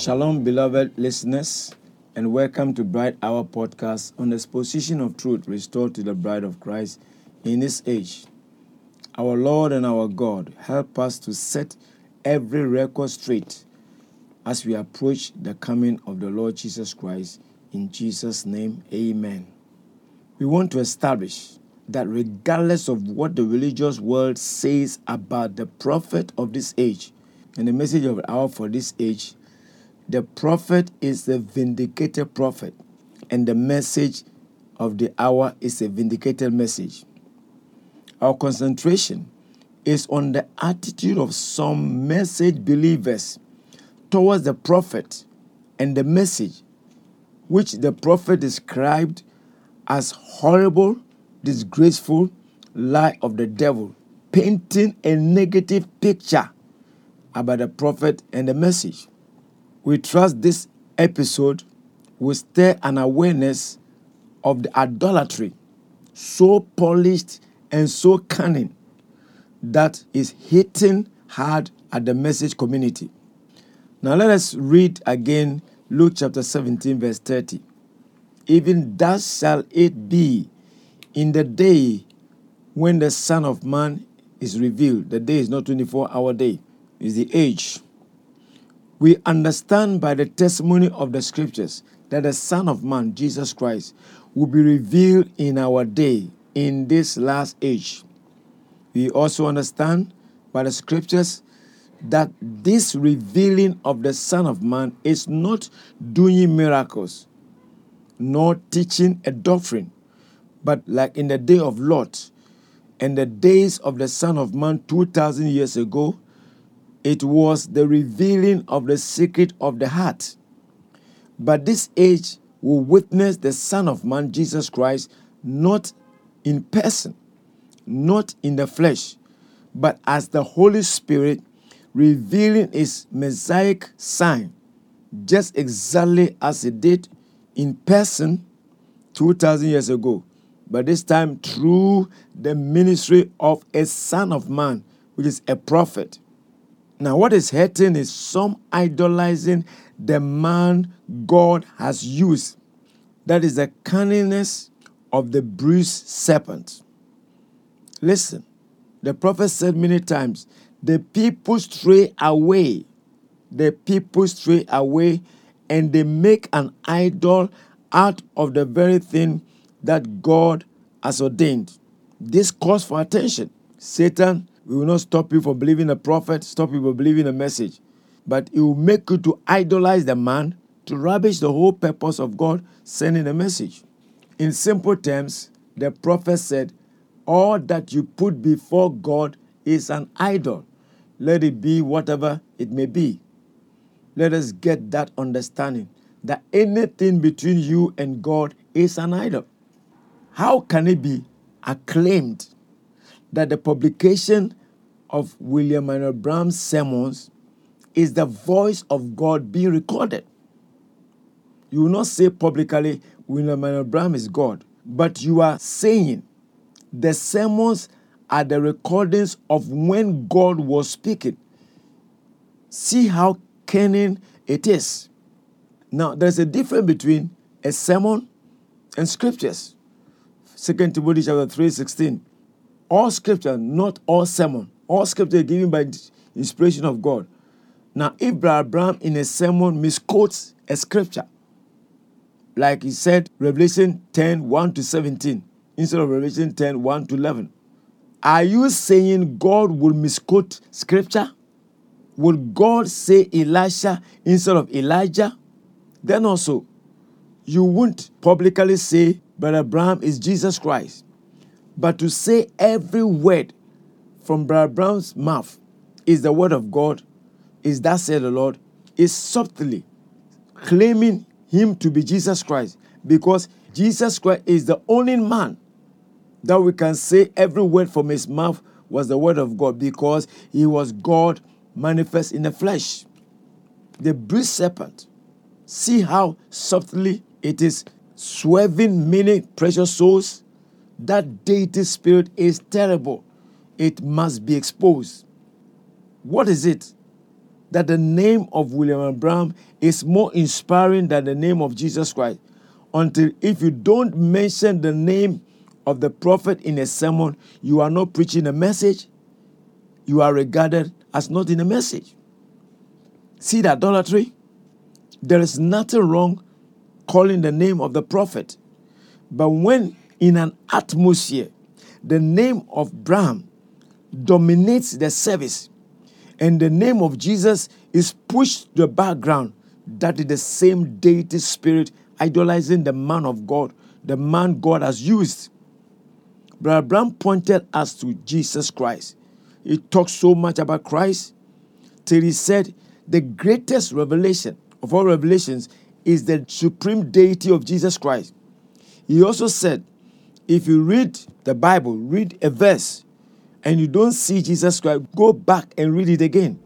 Shalom, beloved listeners, and welcome to Bright Hour podcast on the exposition of truth restored to the bride of Christ in this age. Our Lord and our God, help us to set every record straight as we approach the coming of the Lord Jesus Christ. In Jesus' name, amen. We want to establish that regardless of what the religious world says about the prophet of this age, and the message of our for this age the prophet is a vindicated prophet, and the message of the hour is a vindicated message. Our concentration is on the attitude of some message believers towards the prophet and the message, which the prophet described as horrible, disgraceful lie of the devil, painting a negative picture about the prophet and the message. We trust this episode will stir an awareness of the idolatry so polished and so cunning that is hitting hard at the message community. Now let us read again Luke chapter 17, verse 30. Even thus shall it be in the day when the Son of Man is revealed. The day is not 24 hour day, it's the age. We understand by the testimony of the scriptures that the Son of Man, Jesus Christ, will be revealed in our day, in this last age. We also understand by the scriptures that this revealing of the Son of Man is not doing miracles, nor teaching a doctrine, but like in the day of Lot and the days of the Son of Man 2,000 years ago, it was the revealing of the secret of the heart. But this age will witness the Son of Man, Jesus Christ, not in person, not in the flesh, but as the Holy Spirit revealing his Messiah sign, just exactly as it did in person 2,000 years ago. But this time through the ministry of a Son of Man, which is a prophet. Now, what is hurting is some idolizing the man God has used. That is the cunningness of the bruised serpent. Listen, the prophet said many times, the people stray away. The people stray away and they make an idol out of the very thing that God has ordained. This calls for attention. Satan we will not stop you from believing a prophet, stop you from believing a message. But it will make you to idolize the man, to rubbish the whole purpose of God sending a message. In simple terms, the prophet said, All that you put before God is an idol. Let it be whatever it may be. Let us get that understanding that anything between you and God is an idol. How can it be acclaimed that the publication of William Manuel Branham's sermons is the voice of God being recorded. You will not say publicly, William Manuel Branham is God, but you are saying the sermons are the recordings of when God was speaking. See how cunning it is. Now, there's a difference between a sermon and scriptures. 2 Timothy chapter 3, 16 all scripture, not all sermon, all scripture given by inspiration of God. Now, if Branham in a sermon misquotes a scripture, like he said, Revelation 10 1 to 17, instead of Revelation 10 1 to 11, are you saying God will misquote scripture? Would God say Elisha instead of Elijah? Then also, you won't publicly say Brother Branham is Jesus Christ. But to say every word from Brother Branham's mouth is the word of God, is that said the Lord, is subtly claiming him to be Jesus Christ. Because Jesus Christ is the only man that we can say every word from his mouth was the word of God. Because he was God manifest in the flesh. The bruised serpent, see how subtly it is swerving many precious souls that deity spirit is terrible. It must be exposed. What is it? that the name of William Branham is more inspiring than the name of Jesus Christ. Until if you don't mention the name of the prophet in a sermon, you are not preaching a message, you are regarded as not in a message. See the idolatry? There is nothing wrong calling the name of the prophet. But when in an atmosphere, the name of Branham dominates the service, and the name of Jesus is pushed to the background, that is the same deity spirit idolizing the man of God, the man God has used. Brother Branham pointed us to Jesus Christ. He talked so much about Christ till he said the greatest revelation of all revelations is the supreme deity of Jesus Christ. He also said, if you read the Bible, read a verse, and you don't see Jesus Christ, go back and read it again.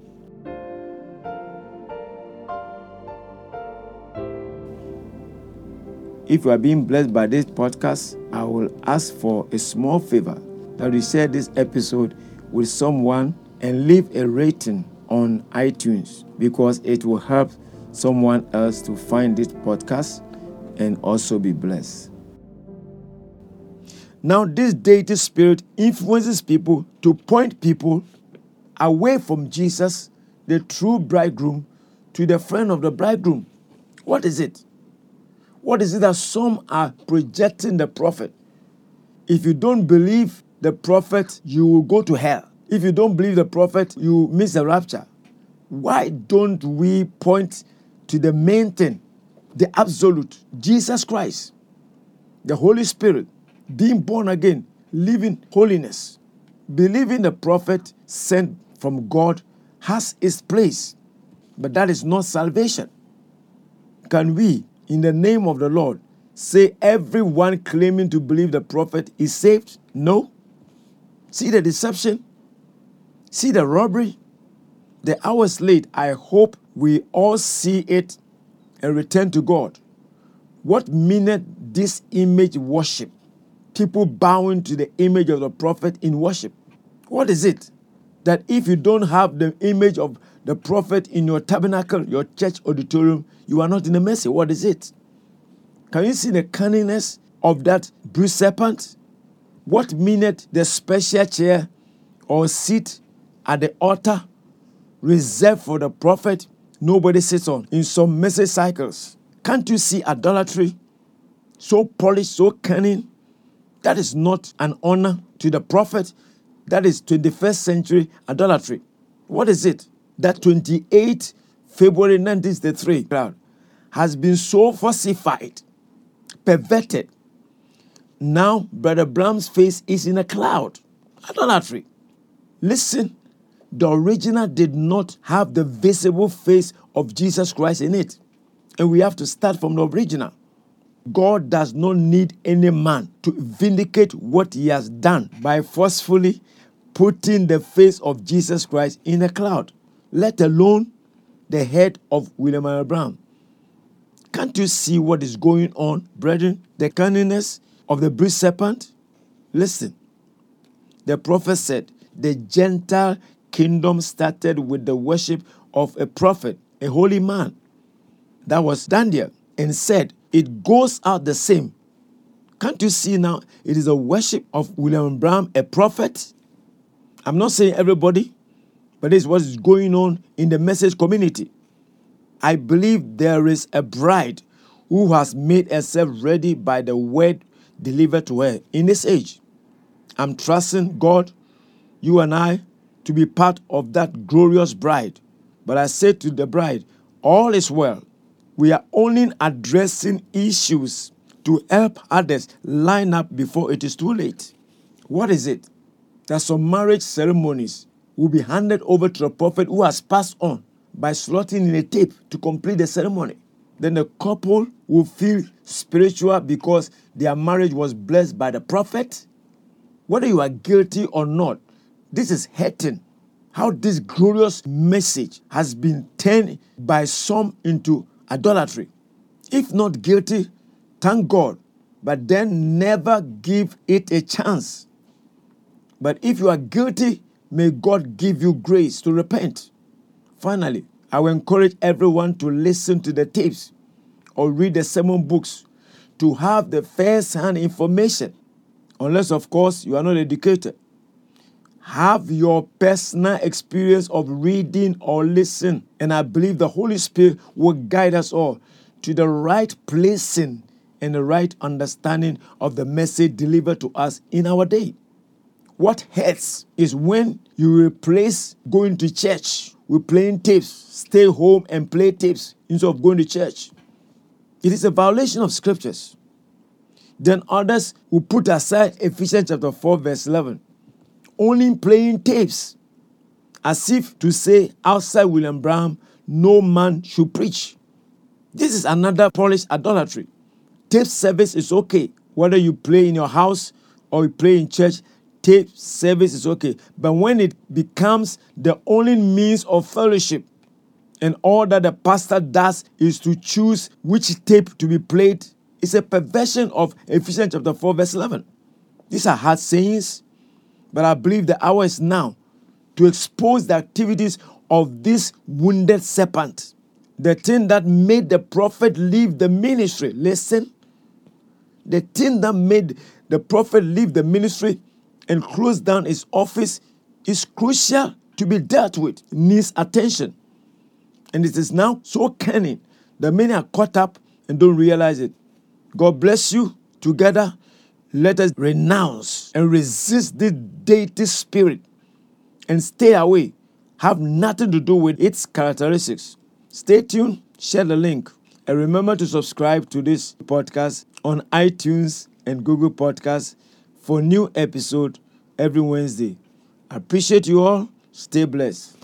If you are being blessed by this podcast, I will ask for a small favor that you share this episode with someone and leave a rating on iTunes because it will help someone else to find this podcast and also be blessed. Now, this deity spirit influences people to point people away from Jesus, the true bridegroom, to the friend of the bridegroom. What is it? What is it that some are projecting the prophet? If you don't believe the prophet, you will go to hell. If you don't believe the prophet, you miss the rapture. Why don't we point to the main thing, the absolute, Jesus Christ, the Holy Spirit, being born again, living holiness, believing the prophet sent from God has its place, but that is not salvation. Can we, in the name of the Lord, say everyone claiming to believe the prophet is saved? No. See the deception? See the robbery? The hours late, I hope we all see it and return to God. What meaneth this image worship? People bowing to the image of the prophet in worship. What is it? That if you don't have the image of the prophet in your tabernacle, your church auditorium, you are not in the mercy. What is it? Can you see the cunningness of that blue serpent? What meaneth the special chair or seat at the altar reserved for the prophet nobody sits on in some message cycles? Can't you see idolatry? So polished, so cunning, that is not an honor to the prophet. That is 21st century idolatry. What is it? That 28 February 1963 crowd has been so falsified, perverted. Now, Brother Branham's face is in a cloud. Idolatry. Listen, the original did not have the visible face of Jesus Christ in it. And we have to start from the original. God does not need any man to vindicate what he has done by forcefully putting the face of Jesus Christ in a cloud, let alone the head of William Branham. Can't you see what is going on, brethren? The cunningness of the bruised serpent? Listen, the prophet said, the Gentile kingdom started with the worship of a prophet, a holy man. That was Daniel, and said, it goes out the same. Can't you see now? It is a worship of William Branham, a prophet. I'm not saying everybody, but this is what is going on in the message community. I believe there is a bride who has made herself ready by the word delivered to her in this age. I'm trusting God, you and I, to be part of that glorious bride. But I say to the bride, all is well we are only addressing issues to help others line up before it is too late. What is it? That some marriage ceremonies will be handed over to a prophet who has passed on by slotting in a tape to complete the ceremony. Then the couple will feel spiritual because their marriage was blessed by the prophet. Whether you are guilty or not, this is hurting. How this glorious message has been turned by some into idolatry. If not guilty, thank God, but then never give it a chance. But if you are guilty, may God give you grace to repent. Finally, I will encourage everyone to listen to the tapes or read the sermon books to have the first hand information, unless, of course, you are not educated. Have your personal experience of reading or listen, and I believe the Holy Spirit will guide us all to the right placing and the right understanding of the message delivered to us in our day. What hurts is when you replace going to church with playing tapes, stay home and play tapes instead of going to church. It is a violation of scriptures. Then others will put aside Ephesians chapter 4, verse 11, only playing tapes, as if to say, outside William Branham, no man should preach. This is another Polish idolatry. Tape service is okay, whether you play in your house or you play in church. Tape service is okay, but when it becomes the only means of fellowship, and all that the pastor does is to choose which tape to be played, it's a perversion of Ephesians chapter 4, verse 11. These are hard sayings, but I believe the hour is now to expose the activities of this wounded serpent the thing that made the prophet leave the ministry. Listen. The thing that made the prophet leave the ministry and close down his office is crucial to be dealt with, it needs attention. And it is now so cunning that many are caught up and don't realize it. God bless you. Together, let us renounce and resist this deity spirit and stay away. Have nothing to do with its characteristics. Stay tuned, share the link, and remember to subscribe to this podcast on iTunes and Google Podcasts for new episode every Wednesday. I appreciate you all. Stay blessed.